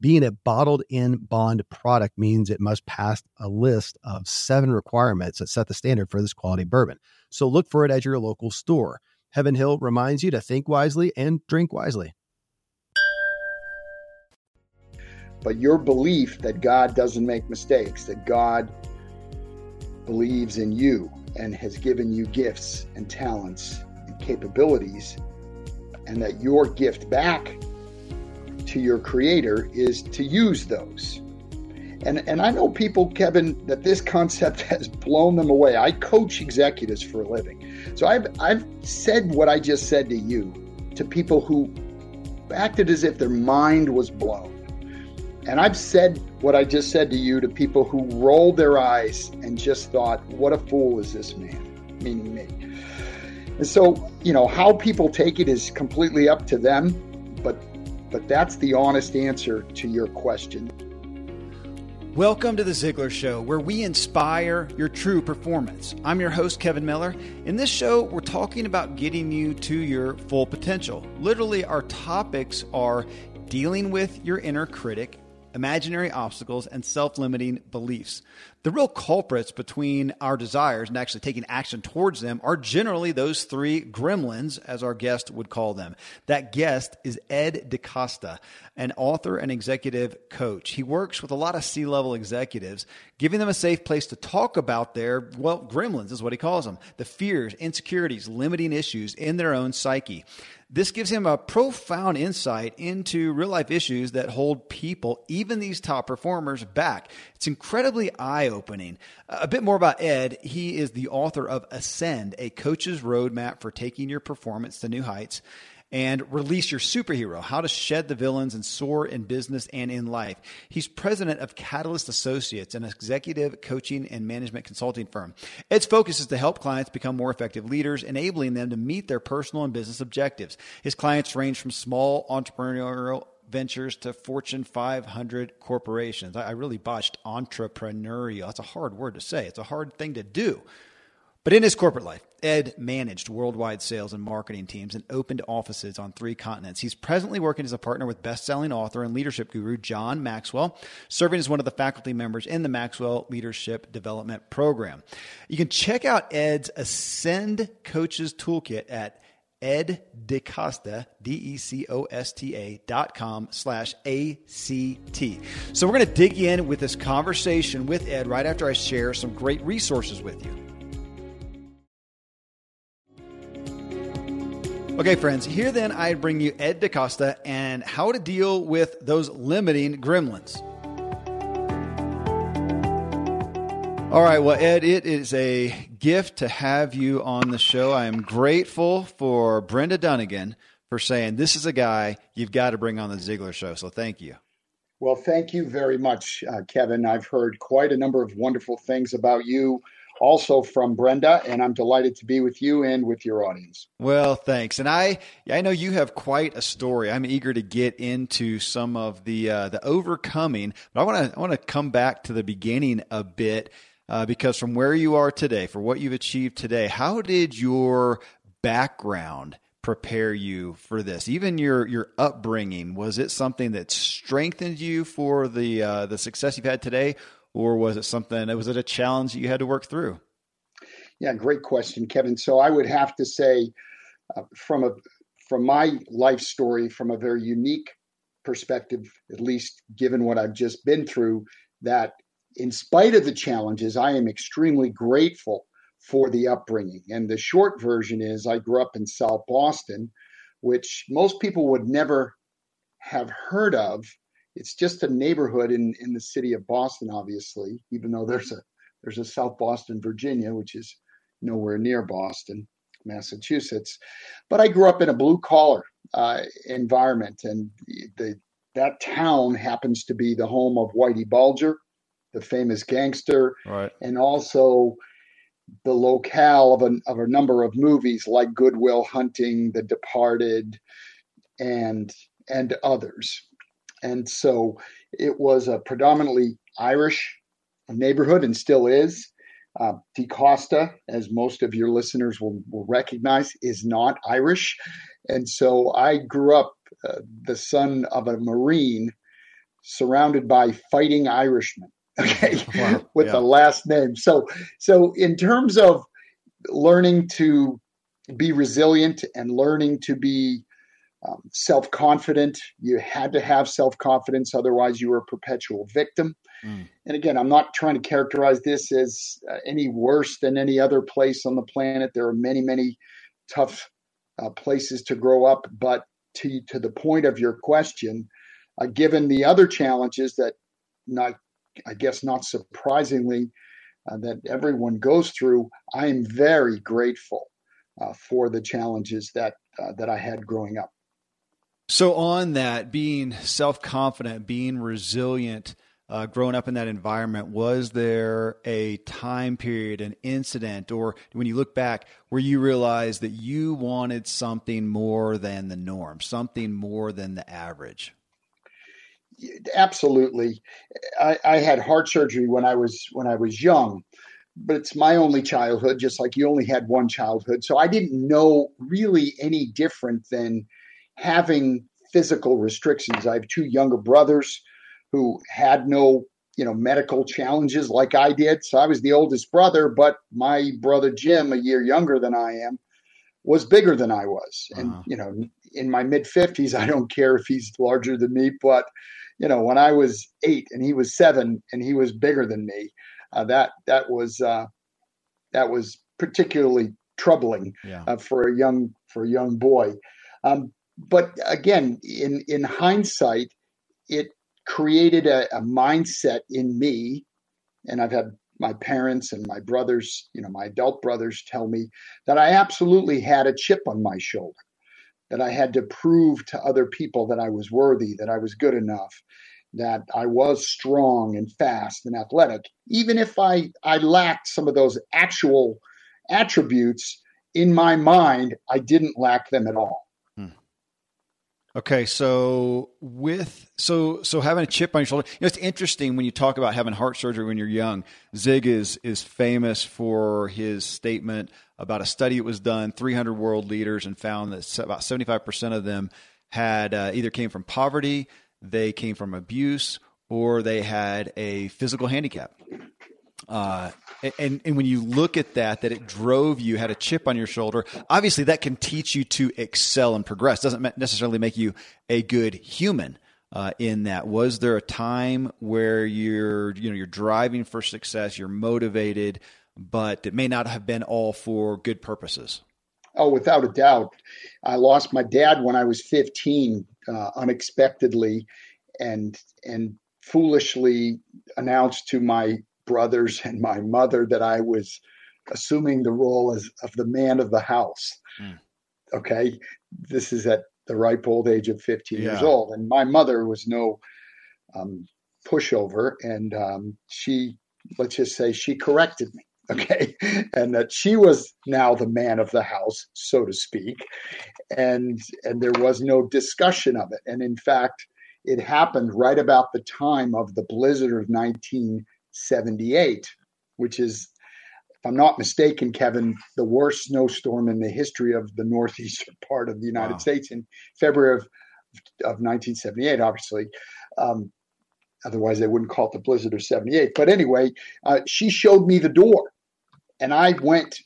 Being a bottled in bond product means it must pass a list of seven requirements that set the standard for this quality bourbon. So look for it at your local store. Heaven Hill reminds you to think wisely and drink wisely. But your belief that God doesn't make mistakes, that God believes in you and has given you gifts and talents and capabilities and that your gift back to your creator is to use those. And, and I know people, Kevin, that this concept has blown them away. I coach executives for a living. So I've, I've said what I just said to you to people who acted as if their mind was blown. And I've said what I just said to you to people who rolled their eyes and just thought, what a fool is this man, meaning me. And so, you know, how people take it is completely up to them, but but that's the honest answer to your question. Welcome to the Ziglar Show, where we inspire your true performance. I'm your host, Kevin Miller. In this show, we're talking about getting you to your full potential. Literally, our topics are dealing with your inner critic imaginary obstacles, and self limiting beliefs. The real culprits between our desires and actually taking action towards them are generally those three gremlins, as our guest would call them. That guest is Ed DeCosta, an author and executive coach. He works with a lot of C level executives, giving them a safe place to talk about their, well, gremlins is what he calls them the fears, insecurities, limiting issues in their own psyche. This gives him a profound insight into real life issues that hold people, even these top performers, back. It's incredibly eye opening. A bit more about Ed. He is the author of Ascend, a coach's roadmap for taking your performance to new heights and release your superhero, how to shed the villains and soar in business and in life. He's president of Catalyst Associates, an executive coaching and management consulting firm. Ed's focus is to help clients become more effective leaders, enabling them to meet their personal and business objectives. His clients range from small entrepreneurial ventures to Fortune 500 corporations. I really botched entrepreneurial. That's a hard word to say. It's a hard thing to do. But in his corporate life, Ed managed worldwide sales and marketing teams and opened offices on three continents. He's presently working as a partner with best-selling author and leadership guru John Maxwell, serving as one of the faculty members in the Maxwell Leadership Development Program. You can check out Ed's Ascend Coaches Toolkit at Ed DeCosta, D-E-C-O-S-T-A dot com slash A-C-T. So we're going to dig in with this conversation with Ed right after I share some great resources with you. Okay, friends, here then I bring you Ed DeCosta and how to deal with those limiting gremlins. All right, well, Ed, it is a gift to have you on the show. I am grateful for Brenda Dunnigan for saying this is a guy you've got to bring on the Ziglar show. So thank you. Well, thank you very much, uh, Kevin. I've heard quite a number of wonderful things about you also from Brenda, and I'm delighted to be with you and with your audience. Well, thanks. And I, I know you have quite a story. I'm eager to get into some of the uh, the overcoming, but I want to I want to come back to the beginning a bit. Uh, because from where you are today, for what you've achieved today, how did your background prepare you for this? Even your your upbringing was it something that strengthened you for the uh, the success you've had today, or was it something? Was it a challenge that you had to work through? Yeah, great question, Kevin. So I would have to say, uh, from a from my life story, from a very unique perspective, at least given what I've just been through, that in spite of the challenges, I am extremely grateful for the upbringing. And the short version is I grew up in South Boston, which most people would never have heard of. It's just a neighborhood in, in the city of Boston, obviously, even though there's a there's a South Boston, Virginia, which is nowhere near Boston, Massachusetts. But I grew up in a blue collar uh, environment, and the that town happens to be the home of Whitey Bulger, the famous gangster, right. and also the locale of a, of a number of movies like Good Will Hunting, The Departed, and and others. And so it was a predominantly Irish neighborhood and still is. Uh, DeCosta, as most of your listeners will, will recognize, is not Irish. And so I grew up uh, the son of a Marine surrounded by fighting Irishmen. Okay, wow. with yeah. the last name. So, so in terms of learning to be resilient and learning to be um, self confident, you had to have self confidence, otherwise, you were a perpetual victim. Mm. And again, I'm not trying to characterize this as uh, any worse than any other place on the planet. There are many, many tough uh, places to grow up, but to to the point of your question, uh, given the other challenges that not, I guess, not surprisingly, uh, that everyone goes through, I am very grateful uh, for the challenges that uh, that I had growing up. So, on that, being self confident, being resilient uh, growing up in that environment, was there a time period, an incident, or when you look back, where you realized that you wanted something more than the norm, something more than the average? Absolutely. I, I had heart surgery when I was when I was young, but it's my only childhood, just like you only had one childhood. So I didn't know really any different than having physical restrictions. I have two younger brothers who had no you know medical challenges like I did. So I was the oldest brother, but my brother Jim, a year younger than I am, was bigger than I was. And uh-huh. you know, in my mid fifties, I don't care if he's larger than me, but you know, when I was eight and he was seven and he was bigger than me, uh, that that was uh, that was particularly troubling yeah. uh, for a young for a young boy. Um, but again, in in hindsight, it created a, a mindset in me, and I've had my parents and my brothers, you know, my adult brothers tell me that I absolutely had a chip on my shoulder, that I had to prove to other people that I was worthy, that I was good enough, that I was strong and fast and athletic, even if I, I lacked some of those actual attributes in my mind, I didn't lack them at all. Okay, so with so so having a chip on your shoulder, you know, it's interesting when you talk about having heart surgery when you're young. Zig is is famous for his statement about a study that was done, 300 world leaders, and found that about 75 percent of them had uh, either came from poverty, they came from abuse, or they had a physical handicap. Uh, and and when you look at that, that it drove you, had a chip on your shoulder. Obviously, that can teach you to excel and progress. Doesn't necessarily make you a good human. Uh, in that, was there a time where you're you know you're driving for success, you're motivated, but it may not have been all for good purposes? Oh, without a doubt. I lost my dad when I was 15 uh, unexpectedly, and and foolishly announced to my brothers and my mother that I was assuming the role as of the man of the house. Mm. Okay, this is at the ripe old age of 15 yeah. years old, and my mother was no um, pushover, and um, she, let's just say, she corrected me. Okay, and that she was now the man of the house, so to speak, and and there was no discussion of it, and in fact, it happened right about the time of the blizzard of 19- 78, which is, if I'm not mistaken, Kevin, the worst snowstorm in the history of the northeastern part of the United wow. States in February of, of 1978, obviously. Um, otherwise, they wouldn't call it the blizzard of 78. But anyway, uh, she showed me the door, and I went,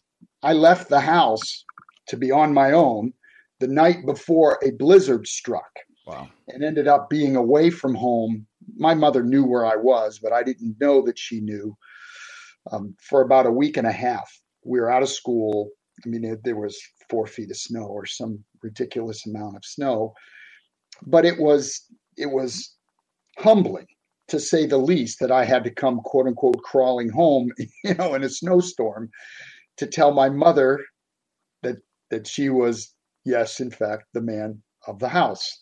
I left the house to be on my own the night before a blizzard struck. Wow. And ended up being away from home my mother knew where I was, but I didn't know that she knew um, for about a week and a half. we were out of school. I mean, it, there was four feet of snow or some ridiculous amount of snow, but it was it was humbling to say the least that I had to come quote unquote crawling home, you know, in a snowstorm to tell my mother that that she was yes, in fact, the man of the house.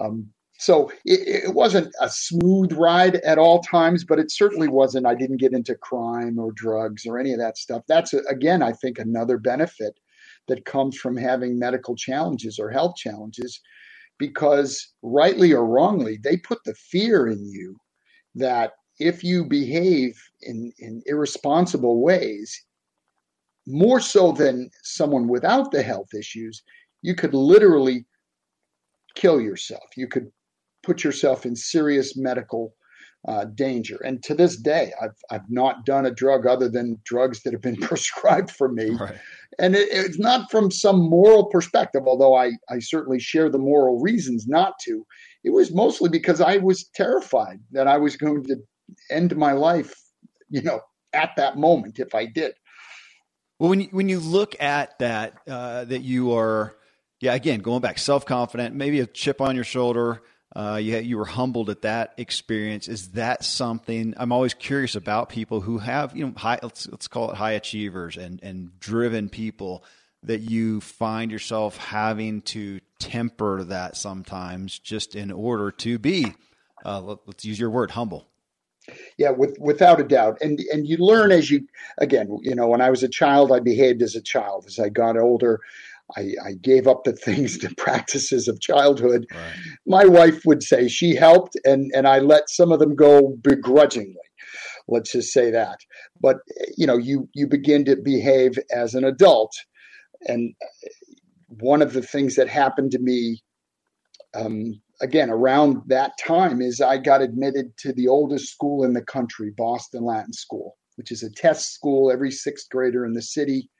Um, so it, it, wasn't a smooth ride at all times, but it certainly wasn't. I didn't get into crime or drugs or any of that stuff. That's uh, again, I think, another benefit that comes from having medical challenges or health challenges, because rightly or wrongly, they put the fear in you that if you behave in, in irresponsible ways, more so than someone without the health issues, you could literally kill yourself. You could put yourself in serious medical uh, danger. And to this day, I've I've not done a drug other than drugs that have been prescribed for me, right. and it, it's not from some moral perspective. Although I I certainly share the moral reasons not to. It was mostly because I was terrified that I was going to end my life, you know, at that moment if I did. Well, when you, when you look at that, uh, that you are, yeah, again, going back, self confident, maybe a chip on your shoulder, uh, you, you were humbled at that experience. Is that something I'm always curious about people who have, you know, high, let's, let's call it high achievers and, and driven people that you find yourself having to temper that sometimes just in order to be, uh, let, let's use your word, humble. Yeah, with, without a doubt, and and you learn as you again. You know, when I was a child, I behaved as a child. As I got older, I, I, gave up the things, the practices of childhood. Right. My wife would say she helped, and and I let some of them go begrudgingly. Let's just say that. But you know, you you begin to behave as an adult, and one of the things that happened to me, um, again around that time, is I got admitted to the oldest school in the country, Boston Latin School, which is a test school. Every sixth grader in the city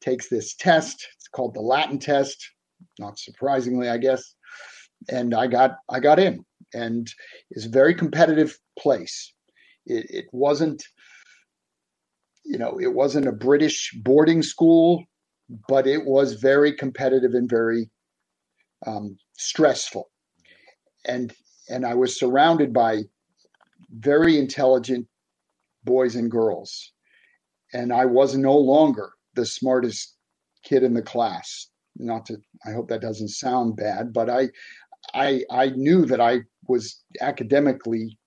takes this test it's called the Latin test, not surprisingly, I guess. And I got I got in, and it's a very competitive place. It, it wasn't, you know, it wasn't a British boarding school, but it was very competitive and very um, stressful. And and I was surrounded by very intelligent boys and girls, and I was no longer the smartest kid in the class. Not to, I hope that doesn't sound bad, but I, I, I knew that I was academically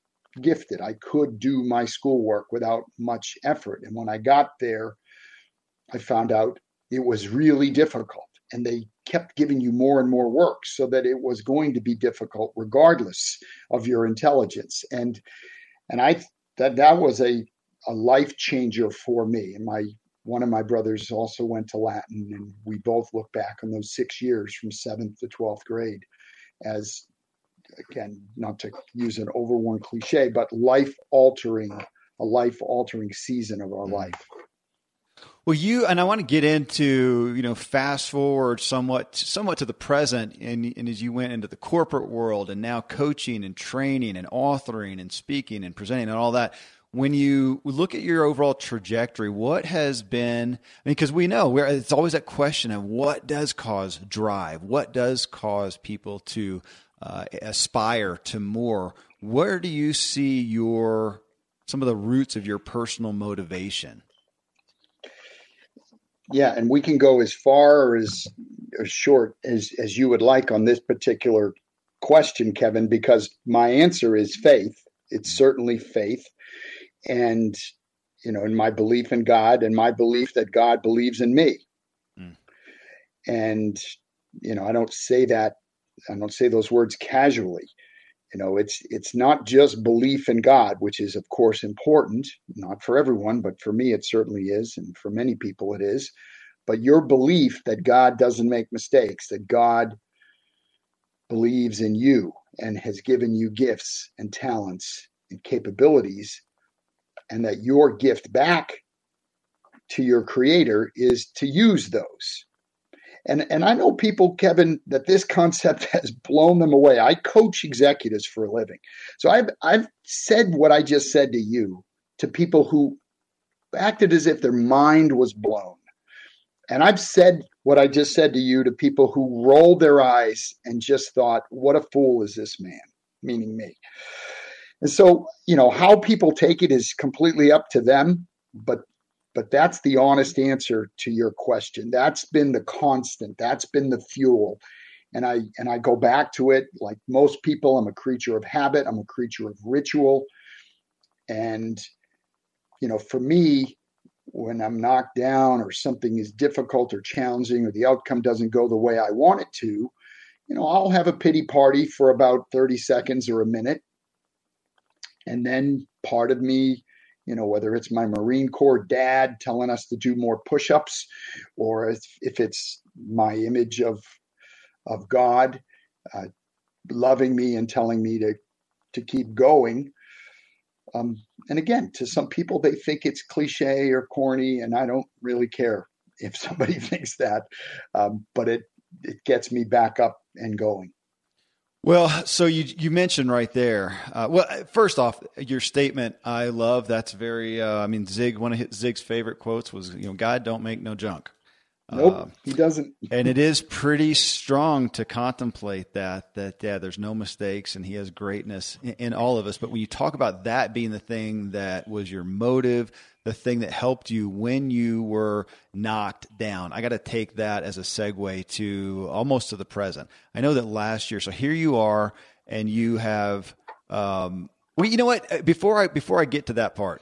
gifted. I could do my schoolwork without much effort. And when I got there, I found out it was really difficult. And they kept giving you more and more work so that it was going to be difficult regardless of your intelligence. And and I that that was a a life changer for me. And my one of my brothers also went to Latin, and we both look back on those six years from seventh to 12th grade as, again, not to use an overworn cliche, but life altering, a life altering season of our mm. life. Well, you and I want to get into you know fast forward somewhat somewhat to the present, and, and as you went into the corporate world, and now coaching and training and authoring and speaking and presenting and all that when you look at your overall trajectory, what has been, I mean, because we know it's always that question of what does cause drive? What does cause people to uh, aspire to more? Where do you see your, some of the roots of your personal motivation? Yeah, and we can go as far or as, as short as, as you would like on this particular question, Kevin, because my answer is faith. It's certainly faith and you know in my belief in god and my belief that god believes in me. Mm. and you know i don't say that i don't say those words casually. You know it's it's not just belief in god which is of course important not for everyone but for me it certainly is and for many people it is. But your belief that god doesn't make mistakes that god believes in you and has given you gifts and talents and capabilities and that your gift back to your creator is to use those. And, and I know people, Kevin, that this concept has blown them away. I coach executives for a living. So I've, I've said what I just said to you to people who acted as if their mind was blown. And I've said what I just said to you to people who rolled their eyes and just thought, what a fool is this man, meaning me. And so, you know, how people take it is completely up to them, but but that's the honest answer to your question. That's been the constant. That's been the fuel. And I and I go back to it like most people, I'm a creature of habit, I'm a creature of ritual. And you know, for me, when I'm knocked down or something is difficult or challenging or the outcome doesn't go the way I want it to, you know, I'll have a pity party for about 30 seconds or a minute. And then part of me, you know, whether it's my Marine Corps dad telling us to do more push ups or if, if it's my image of, of God uh, loving me and telling me to, to keep going, um, and again, to some people, they think it's cliche or corny, and I don't really care if somebody thinks that. Um, but it it gets me back up and going. Well, so you you mentioned right there. Uh, well, first off, your statement I love. That's very. Uh, I mean, Zig. One of Zig's favorite quotes was, "You know, God don't make no junk." Nope, uh, he doesn't. and it is pretty strong to contemplate that that yeah, there's no mistakes and he has greatness in, in, all of us. But when you talk about that being the thing that was your motive, the thing that helped you when you were knocked down, I got to take that as a segue to almost to the present. I know that last year, so here you are, and you have. Um, well, you know what? Before I before I get to that part,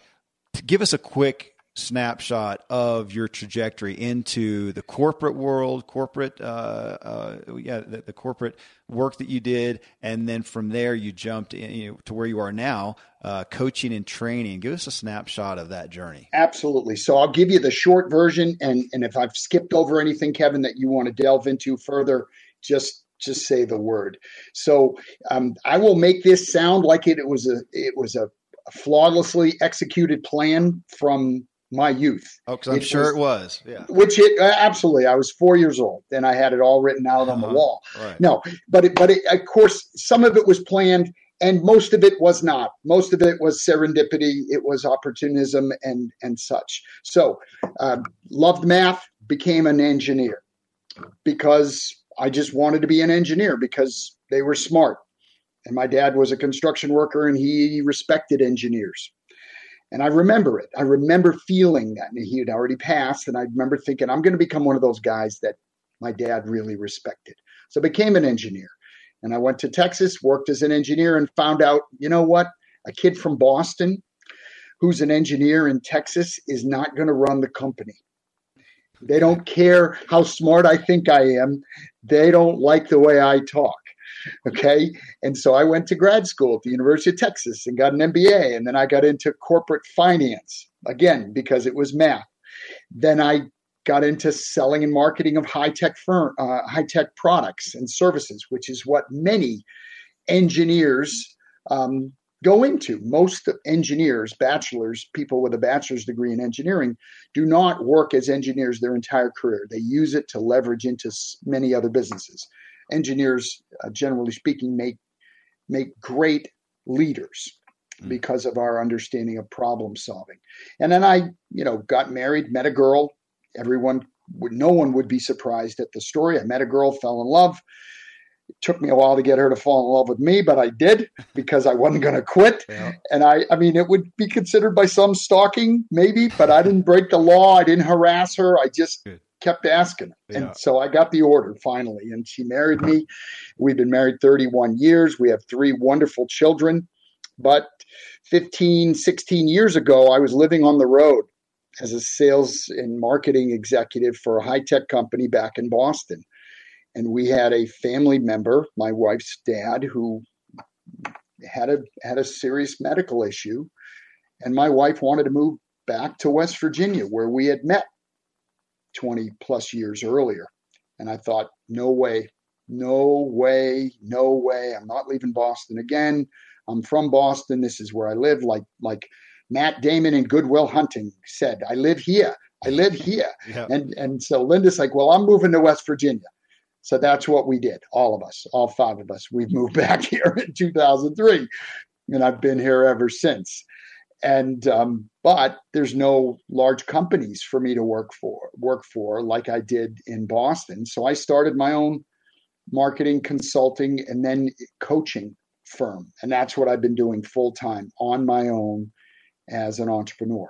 give us a quick snapshot of your trajectory into the corporate world, corporate, uh, uh, yeah, the, the, corporate work that you did, and then from there you jumped in, you know, to where you are now, uh, coaching and training. Give us a snapshot of that journey. Absolutely. So I'll give you the short version, and and if I've skipped over anything, Kevin, that you want to delve into further, just just say the word. So um, I will make this sound like it, it was a it was a flawlessly executed plan from my youth. Oh, because I'm it sure was, it was. Yeah. Which it uh, absolutely. I was four years old, and I had it all written out uh-huh. on the uh-huh. wall. Right. No, but it, but it, of course, some of it was planned, and most of it was not. Most of it was serendipity. It was opportunism and and such. So, uh, loved math, became an engineer because I just wanted to be an engineer because they were smart, and my dad was a construction worker, and he respected engineers. And I remember it. I remember feeling that. And he had already passed. And I remember thinking, I'm going to become one of those guys that my dad really respected. So I became an engineer. And I went to Texas, worked as an engineer, and found out, you know what? A kid from Boston who's an engineer in Texas is not going to run the company. They don't care how smart I think I am. They don't like the way I talk. Okay. And so I went to grad school at the University of Texas and got an MBA. And then I got into corporate finance again because it was math. Then I got into selling and marketing of high tech firm, uh, high tech products and services, which is what many engineers um, go into. Most engineers, bachelors, people with a bachelor's degree in engineering, do not work as engineers their entire career. They use it to leverage into many other businesses engineers, uh, generally speaking, make make great leaders mm. because of our understanding of problem solving. And then I, you know, got married, met a girl. Everyone would, no one would be surprised at the story. I met a girl, fell in love. It took me a while to get her to fall in love with me, but I did because I wasn't going to quit. Yeah. And I, I mean, it would be considered by some stalking, maybe, but I didn't break the law. I didn't harass her. I just Good kept asking. Yeah. And so I got the order finally, and she married me. We've been married 31 years. We have three wonderful children. But 15, 16 years ago, I was living on the road as a sales and marketing executive for a high tech company back in Boston. And we had a family member, my wife's dad, who had a had a serious medical issue. And my wife wanted to move back to West Virginia, where we had met 20 plus years earlier. And I thought, no way, no way, no way. I'm not leaving Boston again. I'm from Boston. This is where I live. Like like Matt Damon in Good Will Hunting said, I live here. I live here. Yeah. And and so Linda's like, well, I'm moving to West Virginia. So that's what we did. All of us, all five of us. We've moved back here in 2003, and I've been here ever since. And um, but there's no large companies for me to work for work for like I did in Boston. So I started my own marketing consulting and then coaching firm, and that's what I've been doing full time on my own as an entrepreneur.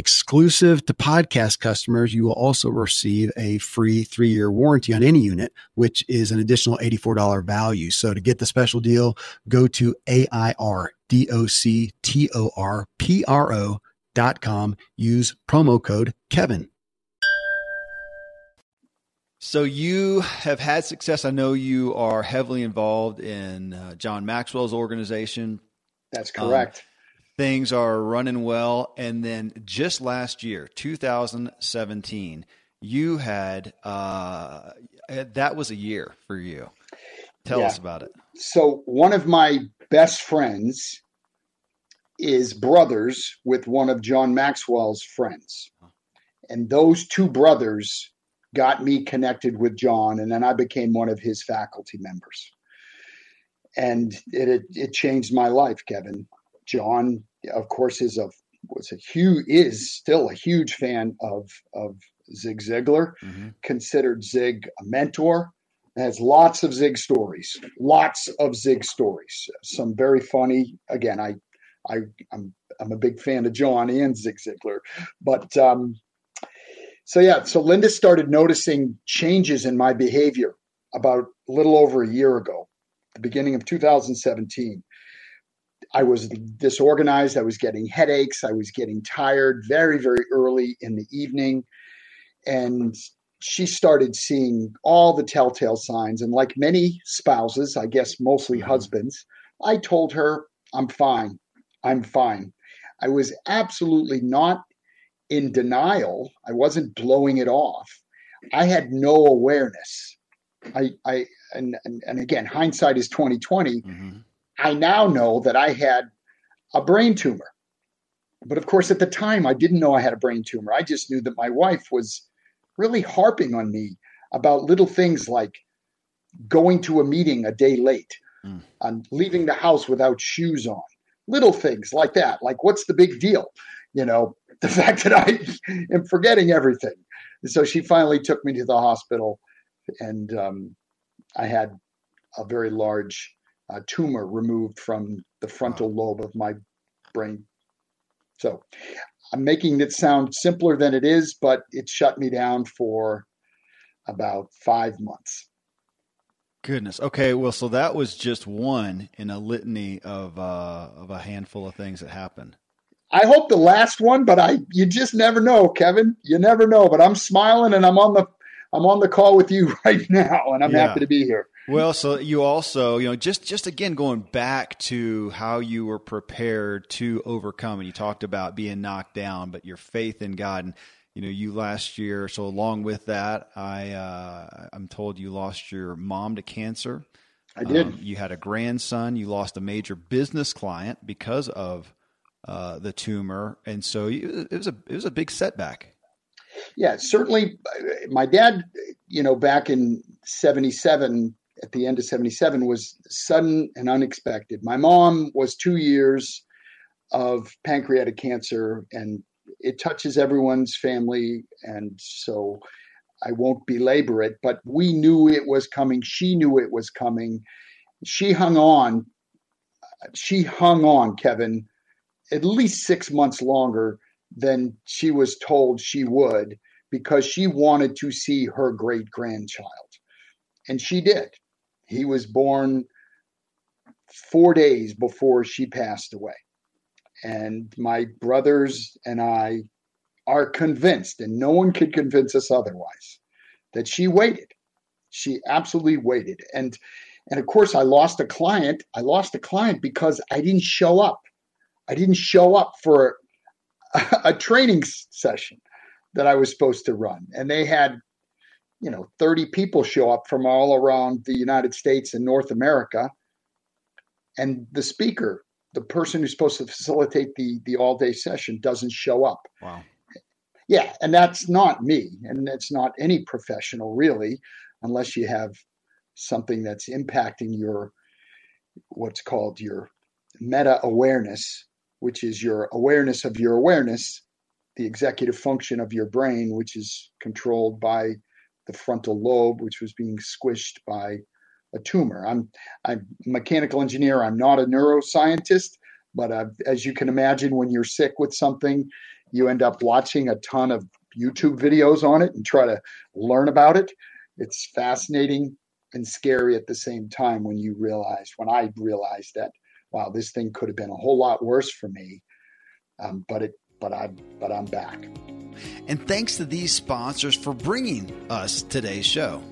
Exclusive to podcast customers, you will also receive a free three year warranty on any unit, which is an additional $84 value. So to get the special deal, go to A-I-R-D-O-C-T-O-R-P-R-O dot com. Use promo code Kevin. So you have had success. I know you are heavily involved in uh, John Maxwell's organization. That's correct. Um, things are running well. And then just last year, 2017, you had uh, that was a year for you. Tell yeah. us about it. So, one of my best friends is brothers with one of John Maxwell's friends. And those two brothers got me connected with John, and then I became one of his faculty members. And it, it, it changed my life, Kevin. John of course, is a was a huge is still a huge fan of of Zig Ziglar. Mm-hmm. Considered Zig a mentor. Has lots of Zig stories. Lots of Zig stories. Some very funny. Again, I I I'm I'm a big fan of John and Zig Ziglar, but um, So yeah, so Linda started noticing changes in my behavior about a little over a year ago, the beginning of 2017. I was disorganized. I was getting headaches. I was getting tired very, very early in the evening. And she started seeing all the telltale signs. And like many spouses, I guess mostly mm-hmm. husbands, I told her, I'm fine. I'm fine. I was absolutely not in denial. I wasn't blowing it off. I had no awareness. I, I, and, and, and again, hindsight is 2020. Mm-hmm. I now know that I had a brain tumor. But of course, at the time, I didn't know I had a brain tumor. I just knew that my wife was really harping on me about little things like going to a meeting a day late, mm. leaving the house without shoes on, little things like that. Like, what's the big deal? You know, the fact that I am forgetting everything. So she finally took me to the hospital, and um, I had a very large uh, tumor removed from the frontal lobe of my brain. So I'm making it sound simpler than it is, but it shut me down for about five months. Goodness. Okay. Well, so that was just one in a litany of uh, of a handful of things that happened. I hope the last one, but I you just never know, Kevin. You never know. But I'm smiling and I'm on the I'm on the call with you right now, and I'm yeah. happy to be here. Well, so you also, you know, just just again going back to how you were prepared to overcome, and you talked about being knocked down, but your faith in God, and you know, you last year. So along with that, I uh, I'm told you lost your mom to cancer. I did. Um, you had a grandson. You lost a major business client because of uh, the tumor, and so you, it was a it was a big setback. Yeah, certainly. Uh, my dad, you know, back in '77 at the end of 77 was sudden and unexpected. My mom was two years of pancreatic cancer, and it touches everyone's family. And so I won't belabor it, but we knew it was coming. She knew it was coming. She hung on. She hung on, Kevin, at least six months longer than she was told she would because she wanted to see her great grandchild. And she did. He was born four days before she passed away. And my brothers and I are convinced, and no one could convince us otherwise, that she waited. She absolutely waited. And and of course I lost a client. I lost a client because I didn't show up. I didn't show up for a, training session that I was supposed to run. And they had you know 30 people show up from all around the United States and North America. And the speaker the person who's supposed to facilitate the the all day session doesn't show up. Wow. Yeah and that's not me and it's not any professional really unless you have something that's impacting your what's called your meta awareness which is your awareness of your awareness the executive function of your brain which is controlled by the frontal lobe, which was being squished by a tumor. I'm I'm a mechanical engineer. I'm not a neuroscientist, but uh, as you can imagine, when you're sick with something, you end up watching a ton of YouTube videos on it and try to learn about it. It's fascinating and scary at the same time when you realize when I realized that wow, this thing could have been a whole lot worse for me, um, but it but I but I'm back. And thanks to these sponsors for bringing us today's show.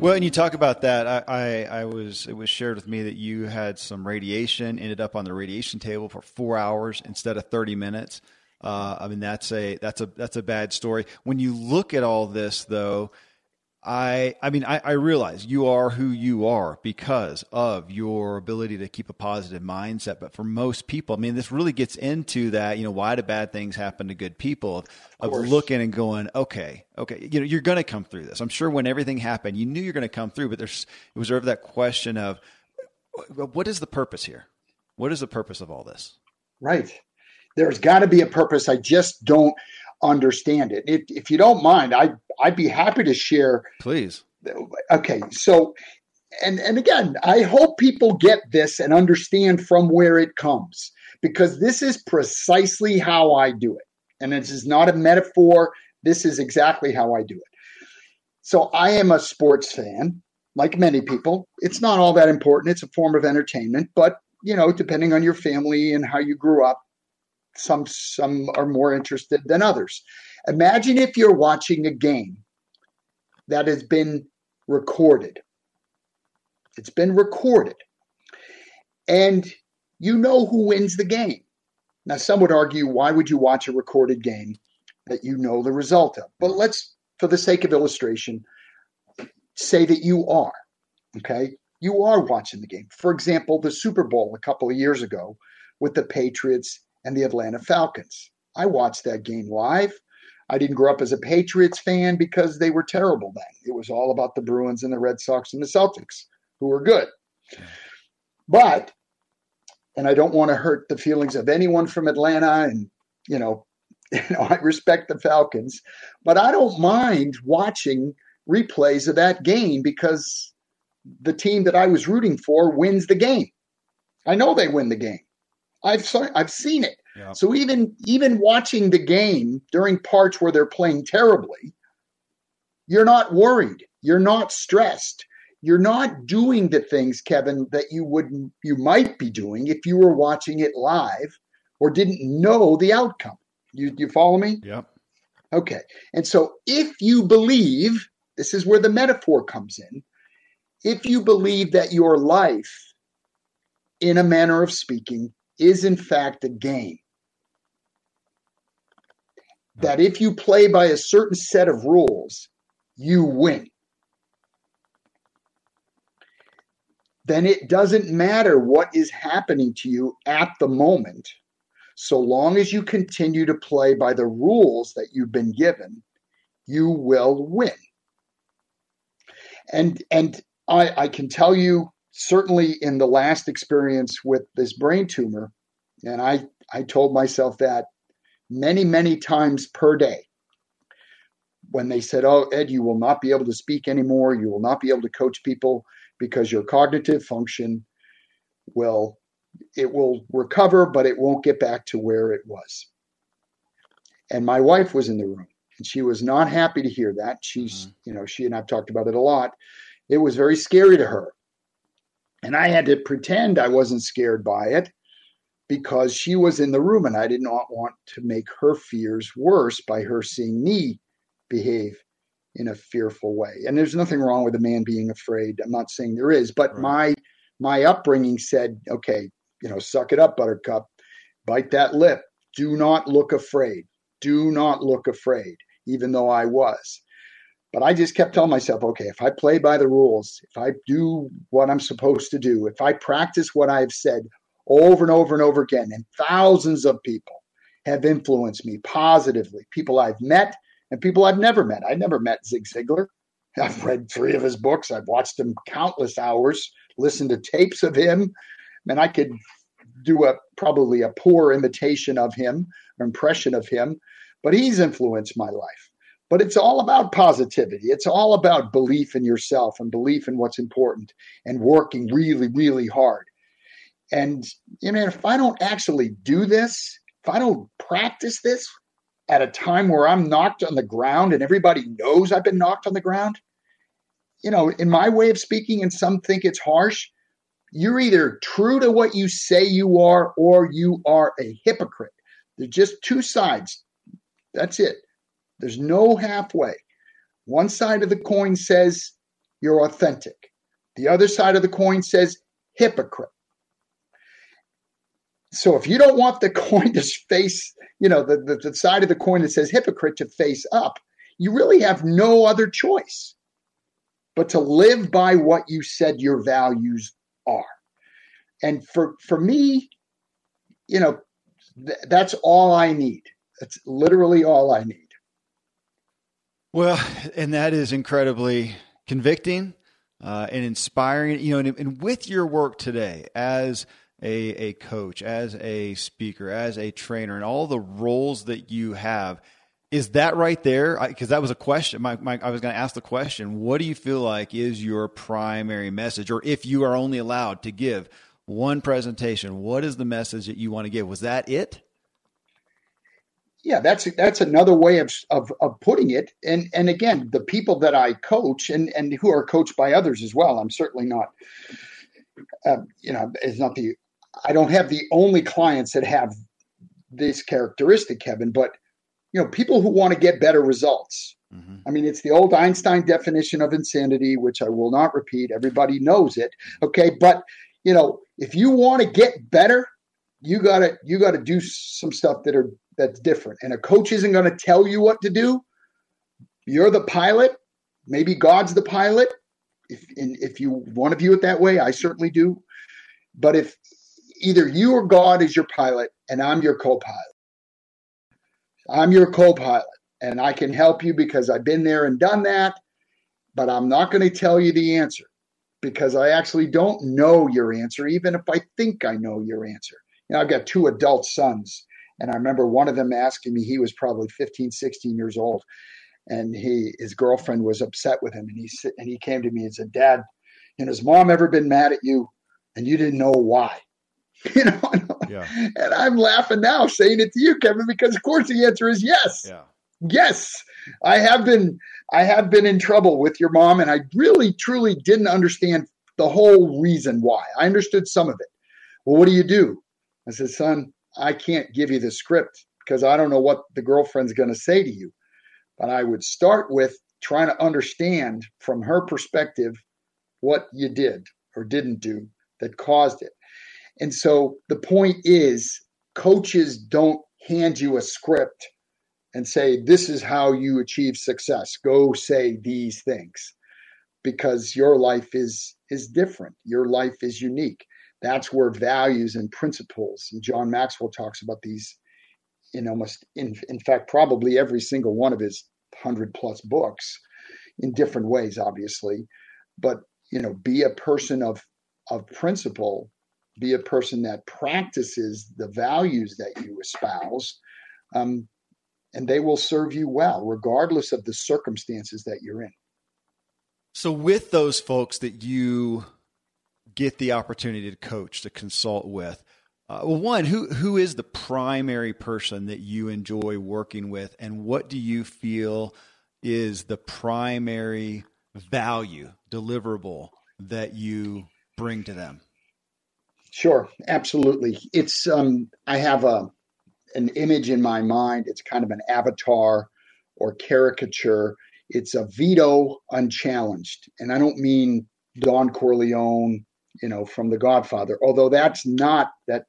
Well, and you talk about that. I, I, I, was it was shared with me that you had some radiation, ended up on the radiation table for four hours instead of thirty minutes. Uh, I mean, that's a that's a that's a bad story. When you look at all this, though, I I mean I, I, realize you are who you are because of your ability to keep a positive mindset. But for most people, I mean, this really gets into that. You know, why do bad things happen to good people? Of, of looking and going, okay, okay, you know, you're going to come through this. I'm sure when everything happened, you knew you're going to come through. But there's it was over that question of what is the purpose here? What is the purpose of all this? Right. There's got to be a purpose. I just don't understand it. If, if you don't mind, I I'd be happy to share. Please. Okay, so and and again, I hope people get this and understand from where it comes because this is precisely how I do it. And this is not a metaphor. This is exactly how I do it. So I am a sports fan, like many people. It's not all that important. It's a form of entertainment, but you know, depending on your family and how you grew up, some some are more interested than others. Imagine if you're watching a game that has been recorded. It's been recorded. And you know who wins the game. Now, some would argue, why would you watch a recorded game that you know the result of? But let's, for the sake of illustration, say that you are. Okay. You are watching the game. For example, the Super Bowl a couple of years ago with the Patriots and the Atlanta Falcons. I watched that game live. I didn't grow up as a Patriots fan because they were terrible then. It was all about the Bruins and the Red Sox and the Celtics, who were good. But, and I don't want to hurt the feelings of anyone from Atlanta, and you know, you know, I respect the Falcons, but I don't mind watching replays of that game because the team that I was rooting for wins the game. I know they win the game. I've I've seen it. Yeah. So even even watching the game during parts where they're playing terribly, you're not worried. You're not stressed. You're not doing the things, Kevin, that you would you might be doing if you were watching it live or didn't know the outcome. You you follow me? Yep. Okay. And so if you believe, this is where the metaphor comes in. If you believe that your life, in a manner of speaking, is in fact a game. That if you play by a certain set of rules, you win. Then it doesn't matter what is happening to you at the moment, so long as you continue to play by the rules that you've been given, you will win. And and I, I can tell you certainly in the last experience with this brain tumor, and I, I told myself that many, many times per day. When they said, Oh, Ed, you will not be able to speak anymore, you will not be able to coach people because your cognitive function will it will recover, but it won't get back to where it was. And my wife was in the room and she was not happy to hear that. She's, mm-hmm. you know, she and I've talked about it a lot. It was very scary to her. And I had to pretend I wasn't scared by it because she was in the room and I did not want to make her fears worse by her seeing me behave in a fearful way. And there's nothing wrong with a man being afraid. I'm not saying there is, but right. my my upbringing said, okay, you know, suck it up, buttercup. Bite that lip. Do not look afraid. Do not look afraid, even though I was. But I just kept telling myself, okay, if I play by the rules, if I do what I'm supposed to do, if I practice what I've said over and over and over again, and thousands of people have influenced me positively, people I've met and people I've never met. I never met Zig Ziglar. I've read three of his books. I've watched him countless hours, listened to tapes of him, and I could do a probably a poor imitation of him or impression of him, but he's influenced my life. But it's all about positivity. It's all about belief in yourself and belief in what's important and working really, really hard. And you know, if I don't actually do this, if I don't practice this at a time where I'm knocked on the ground and everybody knows I've been knocked on the ground, you know, in my way of speaking, and some think it's harsh, you're either true to what you say you are or you are a hypocrite. There's just two sides. That's it. There's no halfway. One side of the coin says you're authentic, the other side of the coin says hypocrite. So if you don't want the coin to face, you know, the, the, the side of the coin that says hypocrite to face up, you really have no other choice but to live by what you said your values are. And for for me, you know, th- that's all I need. That's literally all I need. Well, and that is incredibly convicting uh, and inspiring. You know, and, and, with your work today as a, a coach, as a speaker, as a trainer, and all the roles that you have, is that right there? Because that was a question. My, my, I was going to ask the question: What do you feel like is your primary message, or if you are only allowed to give one presentation. What is the message that you want to give? Was that it? Yeah, that's that's another way of, of of putting it. And and again, the people that I coach and and who are coached by others as well. I'm certainly not, uh, you know, it's not the. I don't have the only clients that have this characteristic, Kevin. But you know, people who want to get better results. Mm-hmm. I mean, it's the old Einstein definition of insanity, which I will not repeat. Everybody knows it. Okay, but you know, if you want to get better, you gotta you gotta do some stuff that are that's different. And a coach isn't going to tell you what to do. You're the pilot. Maybe God's the pilot. If if you want to view it that way, I certainly do. But if either you or God is your pilot and I'm your co-pilot. I'm your co-pilot and I can help you because I've been there and done that, but I'm not going to tell you the answer because I actually don't know your answer, even if I think I know your answer. You know, I've got two adult sons, and I remember one of them asking me, he was probably 15, 16 years old, and he his girlfriend was upset with him, and he and he came to me and said, Dad, you know, has mom ever been mad at you and you didn't know why? You know, yeah. and I'm laughing now saying it to you, Kevin, because of course the answer is yes. Yeah. Yes, I have been I have been in trouble with your mom, and I really truly didn't understand the whole reason why. I understood some of it. Well, what do you do? I said, son, I can't give you the script because I don't know what the girlfriend's going to say to you. But I would start with trying to understand from her perspective what you did or didn't do that caused it. And so the point is, coaches don't hand you a script and say, This is how you achieve success. Go say these things because your life is is different. Your life is unique. That's where values and principles, and John Maxwell talks about these in almost in, in fact probably every single one of his 100 plus books in different ways obviously but you know be a person of of principle be a person that practices the values that you espouse, um, and they will serve you well, regardless of the circumstances that you're in. So, with those folks that you get the opportunity to coach, to consult with, uh, well, one, who who is the primary person that you enjoy working with, and what do you feel is the primary value deliverable that you bring to them? Sure, absolutely. It's um, I have a an image in my mind. It's kind of an avatar or caricature. It's a Vito unchallenged, and I don't mean Don Corleone, you know, from The Godfather. Although that's not that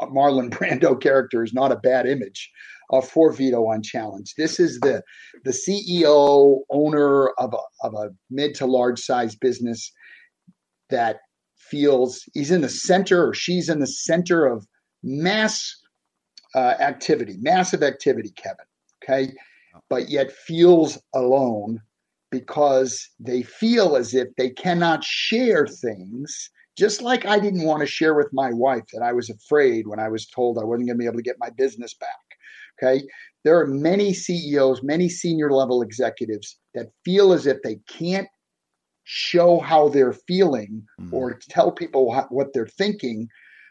Marlon Brando character is not a bad image uh, for Vito on Challenge. This is the the CEO owner of a of a mid to large size business that feels he's in the center or she's in the center of mass uh, activity, massive activity, Kevin. Okay. But yet feels alone because they feel as if they cannot share things. Just like I didn't want to share with my wife that I was afraid when I was told I wasn't going to be able to get my business back. Okay. There are many CEOs, many senior level executives that feel as if they can't show how they're feeling mm-hmm. or tell people what they're thinking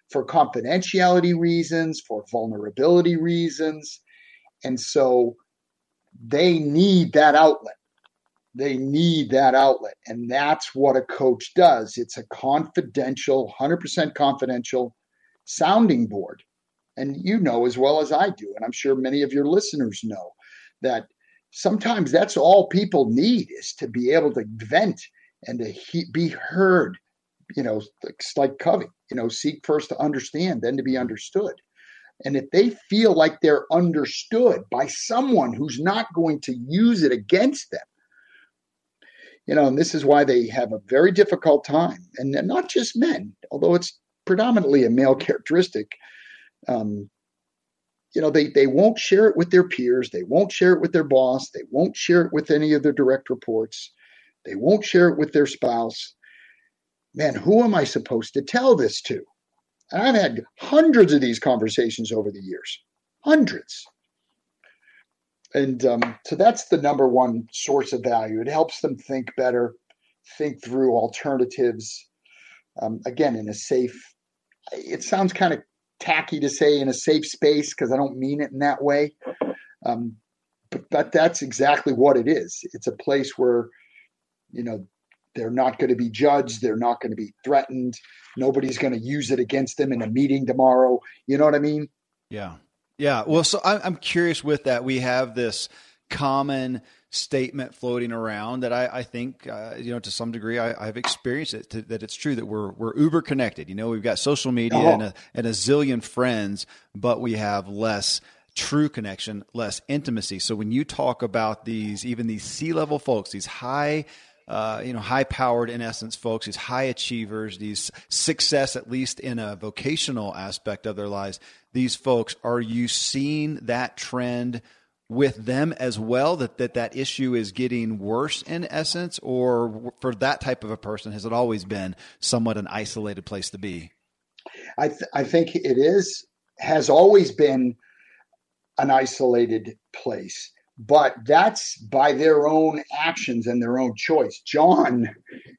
for confidentiality reasons, for vulnerability reasons. And so they need that outlet. They need that outlet. And that's what a coach does. It's a confidential, 100% confidential sounding board. And you know as well as I do, and I'm sure many of your listeners know that sometimes that's all people need is to be able to vent and to he, be heard. You know, it's like Covey, you know, seek first to understand, then to be understood. And if they feel like they're understood by someone who's not going to use it against them, you know, and this is why they have a very difficult time. And not just men, although it's predominantly a male characteristic. Um, you know, they, they won't share it with their peers. They won't share it with their boss. They won't share it with any of their direct reports. They won't share it with their spouse. Man, who am I supposed to tell this to? And I've had hundreds of these conversations over the years, hundreds. And um, so that's the number one source of value. It helps them think better, think through alternatives, um, again, in a safe, it sounds kind of tacky to say in a safe space because I don't mean it in that way. Um, but, but that's exactly what it is. It's a place where, you know, they're not going to be judged. They're not going to be threatened. Nobody's going to use it against them in a meeting tomorrow. You know what I mean? Yeah. Yeah. Well, so I'm curious with that. We have this common statement floating around that I, I think, uh, you know, to some degree, I, have experienced it to, that it's true that we're we're uber connected. You know, we've got social media oh. and, a, and a zillion friends, but we have less true connection, less intimacy. So when you talk about these, even these C level folks, these high uh, you know, high powered in essence folks, these high achievers, these success, at least in a vocational aspect of their lives, these folks, are you seeing that trend with them as well that, that that issue is getting worse in essence? Or for that type of a person has it always been somewhat an isolated place to be? I th- i think it is has always been an isolated place. But that's by their own actions and their own choice. John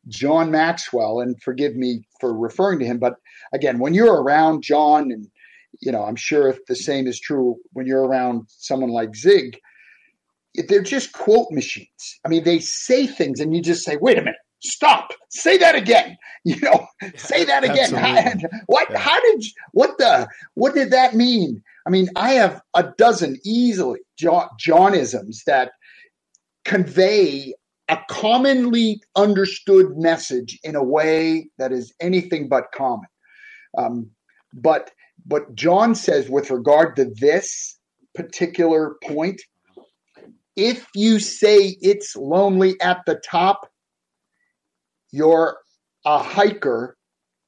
john maxwell and forgive me for referring to him but again when you're around john and you know, I'm sure if the same is true when you're around someone like Zig, they're just quote machines. I mean, they say things and you just say, wait a minute, stop, say that again. You know, say that again. How, what, yeah. how did, what the, what did that mean? I mean, I have a dozen easily John, Johnisms that convey a commonly understood message in a way that is anything but common. Um, but but John says, with regard to this particular point, if you say it's lonely at the top, you're a hiker,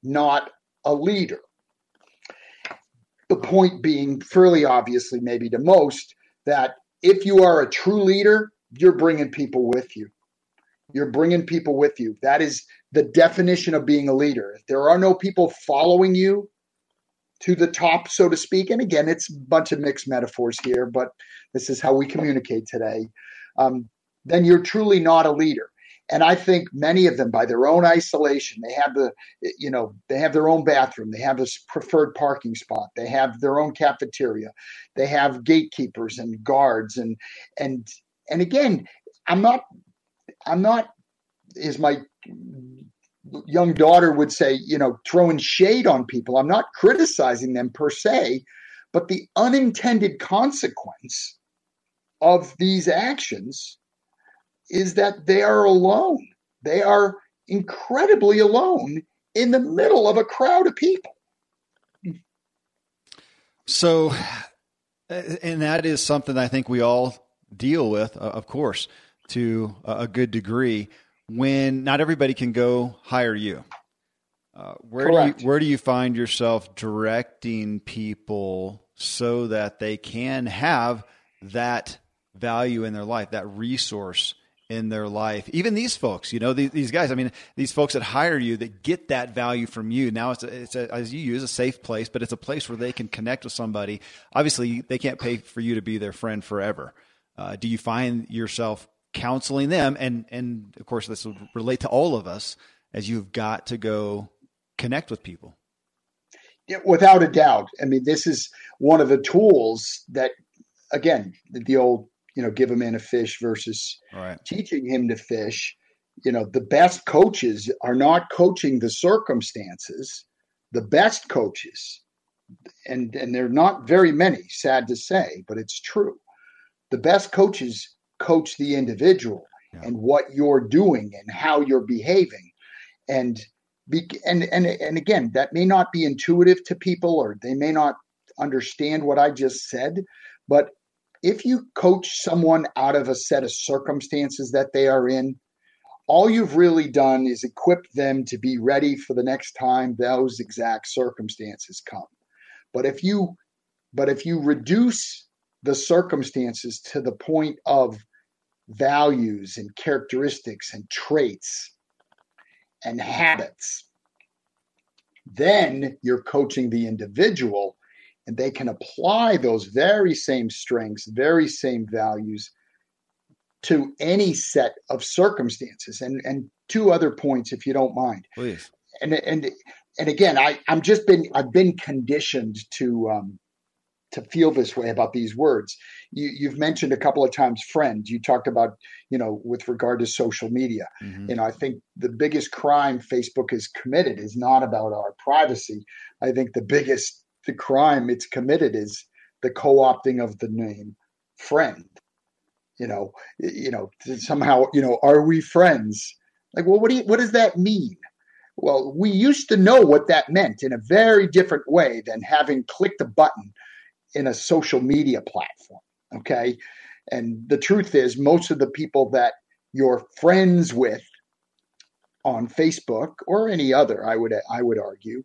not a leader. The point being, fairly obviously, maybe to most, that if you are a true leader, you're bringing people with you. You're bringing people with you. That is the definition of being a leader. If there are no people following you, to the top, so to speak. And again, it's a bunch of mixed metaphors here, but this is how we communicate today. Um, then you're truly not a leader. And I think many of them, by their own isolation, they have the, you know, they have their own bathroom, they have a preferred parking spot, they have their own cafeteria, they have gatekeepers and guards, and and and again, I'm not, I'm not, is my young daughter would say, you know, throwing shade on people. I'm not criticizing them per se, but the unintended consequence of these actions is that they are alone. They are incredibly alone in the middle of a crowd of people. So, and that is something I think we all deal with, uh, of course, to a good degree when not everybody can go hire you. Uh, where Correct. do you where do you find yourself directing people so that they can have that value in their life, that resource in their life? Even these folks, you know, these, these guys. I mean, these folks that hire you that get that value from you. Now it's a, it's a, as you use a safe place, but it's a place where they can connect with somebody. Obviously, they can't pay for you to be their friend forever. Uh, do you find yourself counseling them. And and of course this will relate to all of us as you've got to go connect with people. Yeah, without a doubt. I mean this is one of the tools that again the old you know give a man a fish versus right. teaching him to fish. You know the best coaches are not coaching the circumstances. The best coaches and and they're not very many sad to say but it's true. The best coaches coach the individual yeah. and what you're doing and how you're behaving and be, and and and again that may not be intuitive to people or they may not understand what I just said but if you coach someone out of a set of circumstances that they are in all you've really done is equip them to be ready for the next time those exact circumstances come but if you but if you reduce the circumstances to the point of values and characteristics and traits and habits, then you're coaching the individual and they can apply those very same strengths, very same values to any set of circumstances. And and two other points, if you don't mind. Please. And and and again, I I'm just been I've been conditioned to um, to feel this way about these words. You, you've mentioned a couple of times friend. You talked about, you know, with regard to social media. Mm-hmm. You know, I think the biggest crime Facebook has committed is not about our privacy. I think the biggest the crime it's committed is the co-opting of the name friend. You know, you know, somehow, you know, are we friends? Like, well, what do you, what does that mean? Well, we used to know what that meant in a very different way than having clicked a button in a social media platform. Okay. And the truth is, most of the people that you're friends with on Facebook or any other, I would I would argue,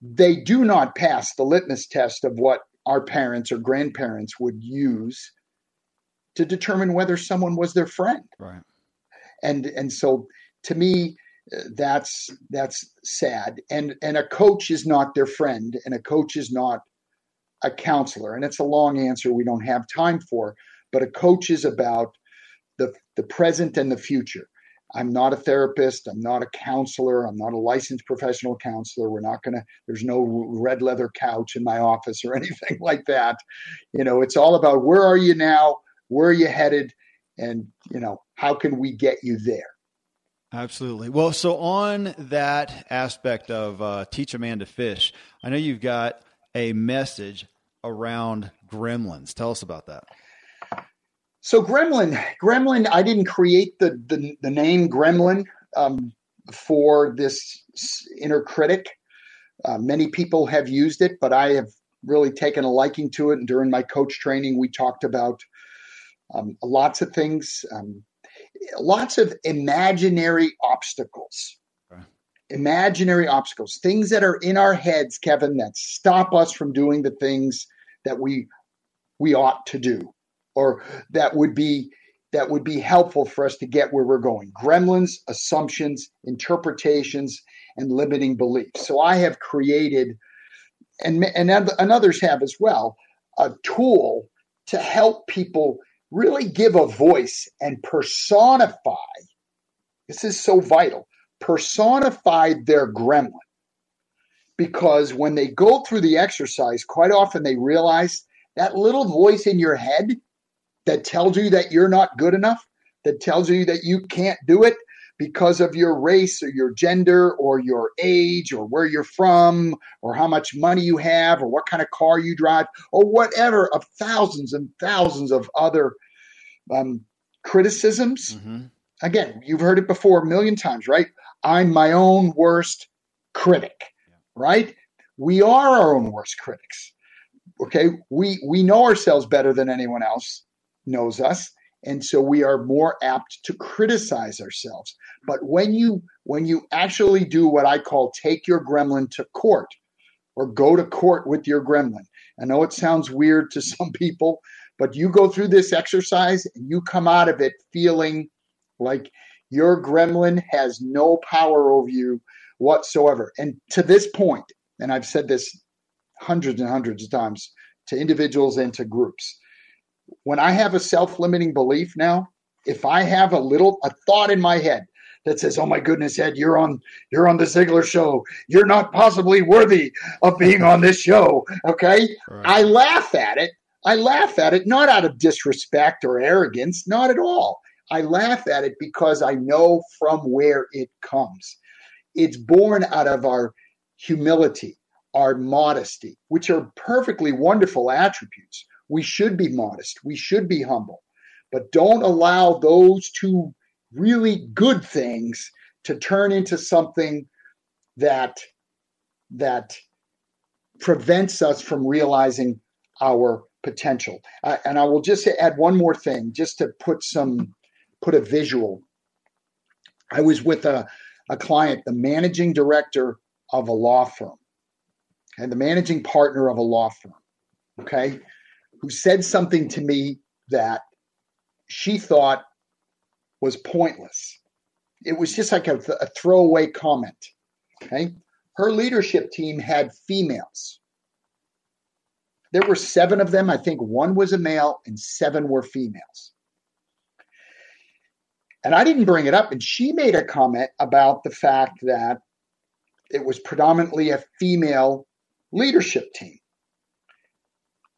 they do not pass the litmus test of what our parents or grandparents would use to determine whether someone was their friend. Right. And and so to me, that's that's sad. And and a coach is not their friend, and a coach is not a counselor. And it's a long answer we don't have time for, but a coach is about the, the present and the future. I'm not a therapist. I'm not a counselor. I'm not a licensed professional counselor. We're not going to, there's no red leather couch in my office or anything like that. You know, it's all about where are you now? Where are you headed? And, you know, how can we get you there? Absolutely. Well, so on that aspect of uh, teach a man to fish, I know you've got a message around gremlins. Tell us about that. So gremlin, gremlin, I didn't create the the, the name gremlin um, for this inner critic. Uh, many people have used it, but I have really taken a liking to it. And during my coach training, we talked about um, lots of things, um, lots of imaginary obstacles imaginary obstacles, things that are in our heads, Kevin, that stop us from doing the things that we we ought to do, or that would be that would be helpful for us to get where we're going. Gremlins, assumptions, interpretations, and limiting beliefs. So I have created, and and, and others have as well, a tool to help people really give a voice and personify. This is so vital personified their gremlin because when they go through the exercise, quite often they realize that little voice in your head that tells you that you're not good enough, that tells you that you can't do it because of your race or your gender or your age or where you're from or how much money you have or what kind of car you drive or whatever of thousands and thousands of other um, criticisms. Mm-hmm. Again, you've heard it before a million times, right? I'm my own worst critic, right? We are our own worst critics. Okay, we we know ourselves better than anyone else knows us, and so we are more apt to criticize ourselves. But when you when you actually do what I call take your gremlin to court, or go to court with your gremlin, I know it sounds weird to some people, but you go through this exercise and you come out of it feeling like your gremlin has no power over you whatsoever. And to this point, and I've said this hundreds and hundreds of times to individuals and to groups, when I have a self limiting belief now, if I have a little, a thought in my head that says, "Oh my goodness, Ed, you're on you're on the Ziglar show. You're not possibly worthy of being on this show." Okay, right. I laugh at it. I laugh at it not out of disrespect or arrogance, not at all. I laugh at it because I know from where it comes. It's born out of our humility, our modesty, which are perfectly wonderful attributes. We should be modest, we should be humble, but don't allow those two really good things to turn into something that that prevents us from realizing our potential. Uh, and I will just add one more thing, just to put some put a visual. I was with a, a client, the managing director of a law firm, and the managing partner of a law firm, okay, who said something to me that she thought was pointless. It was just like a, a throwaway comment. Okay. Her leadership team had females. There were seven of them. I think one was a male and seven were females. And I didn't bring it up. And she made a comment about the fact that it was predominantly a female leadership team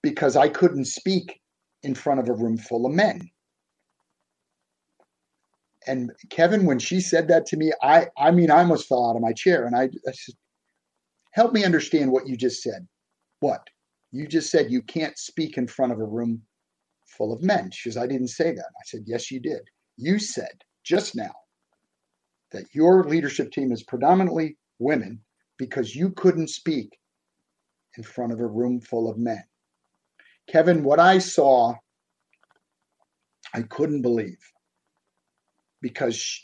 because I couldn't speak in front of a room full of men. And Kevin, when she said that to me, I, I mean, I almost fell out of my chair. And I, I said, help me understand what you just said. What? You just said you can't speak in front of a room full of men. She says, I didn't say that. I said, Yes, you did. You said just now that your leadership team is predominantly women because you couldn't speak in front of a room full of men. Kevin, what I saw, I couldn't believe because she,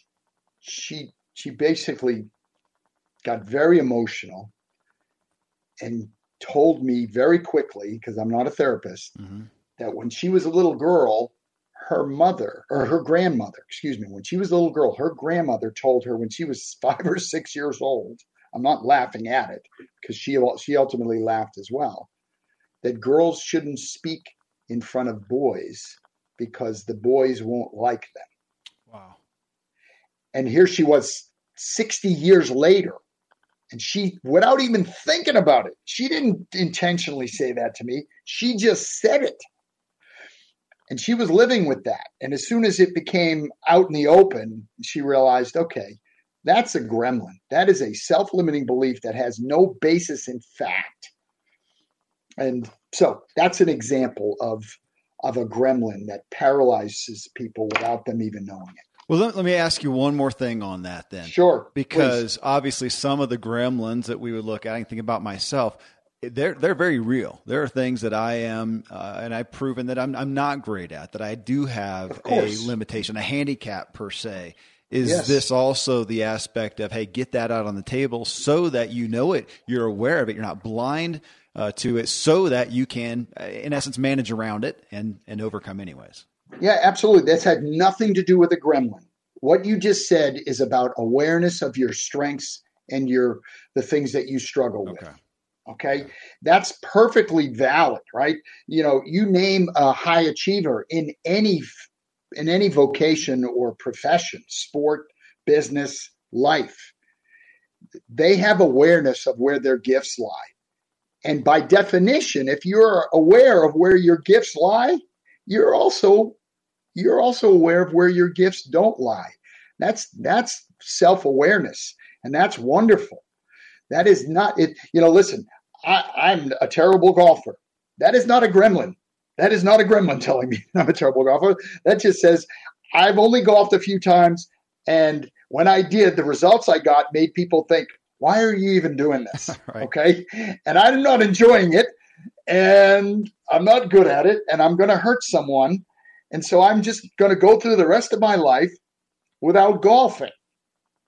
she, she basically got very emotional and told me very quickly because I'm not a therapist mm-hmm. that when she was a little girl her mother or her grandmother, excuse me, when she was a little girl, her grandmother told her when she was five or six years old. I'm not laughing at it because she she ultimately laughed as well. That girls shouldn't speak in front of boys because the boys won't like them. Wow. And here she was 60 years later. And she, without even thinking about it, she didn't intentionally say that to me. She just said it. And she was living with that. And as soon as it became out in the open, she realized, okay, that's a gremlin. That is a self limiting belief that has no basis in fact. And so that's an example of, of a gremlin that paralyzes people without them even knowing it. Well, let, let me ask you one more thing on that then. Sure. Because please. obviously, some of the gremlins that we would look at, I think about myself, they're they're very real. There are things that I am, uh, and I've proven that I'm I'm not great at. That I do have a limitation, a handicap per se. Is yes. this also the aspect of hey, get that out on the table so that you know it, you're aware of it, you're not blind uh, to it, so that you can, uh, in essence, manage around it and and overcome anyways. Yeah, absolutely. That's had nothing to do with a gremlin. What you just said is about awareness of your strengths and your the things that you struggle okay. with. Okay. That's perfectly valid, right? You know, you name a high achiever in any in any vocation or profession, sport, business, life. They have awareness of where their gifts lie. And by definition, if you're aware of where your gifts lie, you're also you're also aware of where your gifts don't lie. That's that's self-awareness and that's wonderful. That is not it. You know, listen, I, I'm a terrible golfer. That is not a gremlin. That is not a gremlin telling me I'm a terrible golfer. That just says I've only golfed a few times. And when I did, the results I got made people think, why are you even doing this? right. Okay. And I'm not enjoying it. And I'm not good at it. And I'm going to hurt someone. And so I'm just going to go through the rest of my life without golfing.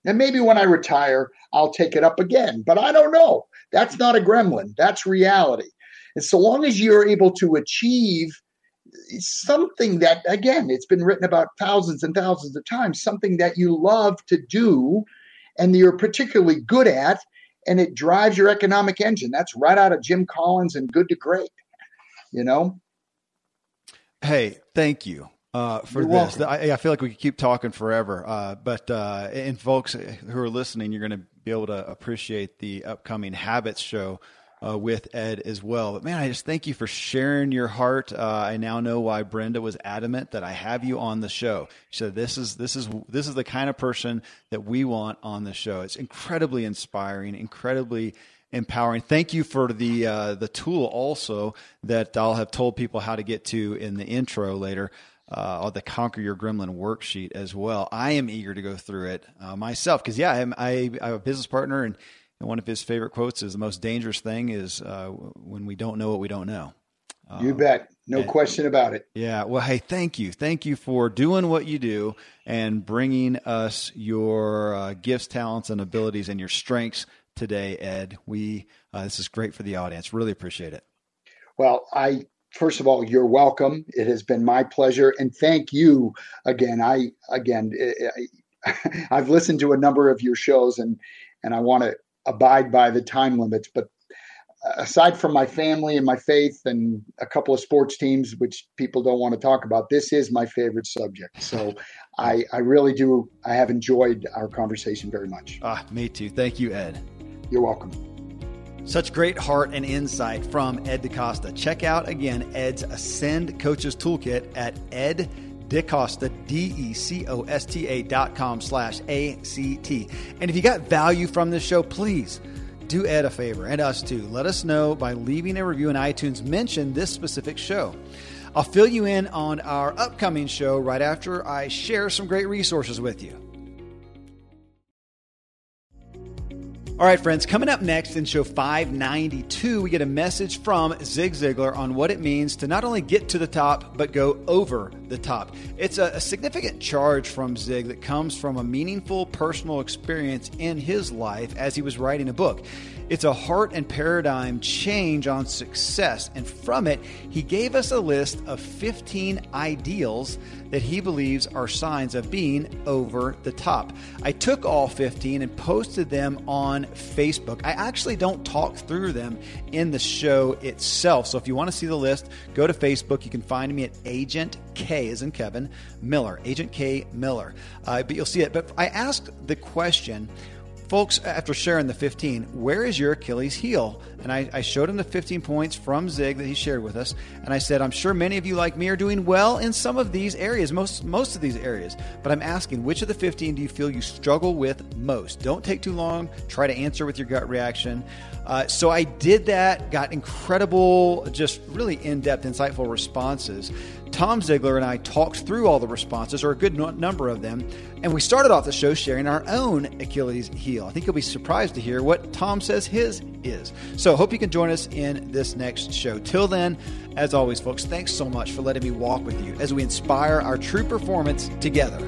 And maybe when I retire, I'll take it up again. But I don't know. That's not a gremlin, that's reality. And so long as you're able to achieve something that, again, it's been written about thousands and thousands of times, something that you love to do and you're particularly good at, and it drives your economic engine. That's right out of Jim Collins and Good to Great, you know? Hey, thank you uh, for You're this. I, I, feel like we could keep talking forever, uh, but uh, and folks who are listening, you're going to be able to appreciate the upcoming Habits show. Uh, with Ed as well. But man, I just thank you for sharing your heart. Uh, I now know why Brenda was adamant that I have you on the show. She said, "This is this is this is the kind of person that we want on the show." It's incredibly inspiring, incredibly empowering. Thank you for the uh, the tool also that I'll have told people how to get to in the intro later uh, the Conquer Your Gremlin worksheet as well. I am eager to go through it uh, myself because, yeah, I'm, I, I, have a business partner, and, and, one of his favorite quotes is the most dangerous thing is uh, when we don't know what we don't know. you bet. No and, question about it. Yeah. Well, hey, thank you. Thank you for doing what you do and bringing us your uh, gifts, talents, and abilities and your strengths today, Ed. We uh, This is great for the audience. Really appreciate it. Well, I first of all, you're welcome. It has been my pleasure, and thank you again. I again, eh, eh, I, I've listened to a number of your shows, and and I want to abide by the time limits. But uh, aside from my family and my faith and a couple of sports teams, which people don't want to talk about, this is my favorite subject. So I I really do. I have enjoyed our conversation very much. Ah, me too. Thank you, Ed. You're welcome. Such great heart and insight from Ed DeCosta. Check out again Ed's Ascend Coaches Toolkit at ed DeCosta, D-E-C-O-S-T-A dot com slash A-C-T. And if you got value from this show, please do Ed a favor and us too. Let us know by leaving a review in iTunes. Mention this specific show. I'll fill you in on our upcoming show right after I share some great resources with you. All right, friends, coming up next in show 592, we get a message from Zig Ziglar on what it means to not only get to the top, but go over the top. It's a, a, significant charge from Zig that comes from a meaningful personal experience in his life as he was writing a book. It's a heart and paradigm change on success. And from it, he gave us a list of 15 ideals that he believes are signs of being over the top. I took all 15 and posted them on Facebook. I actually don't talk through them in the show itself. So if you want to see the list, go to Facebook. You can find me at Agent K, as in Kevin Miller, Agent K Miller. Uh, but you'll see it. But I asked the question Folks, after sharing the 15, where is your Achilles heel? And I, I, showed him the 15 points from Zig that he shared with us. And I said, I'm sure many of you, like me, are doing well in some of these areas, most, most of these areas. But I'm asking, which of the 15 do you feel you struggle with most? Don't take too long. Try to answer with your gut reaction. Uh, so I did that, got incredible, just really in depth, insightful responses. Tom Ziglar and I talked through all the responses, or a good number of them, and we started off the show sharing our own Achilles heel. I think you'll be surprised to hear what Tom says his is. So, hope you can join us in this next show. Till then, as always, folks, thanks so much for letting me walk with you as we inspire our true performance together.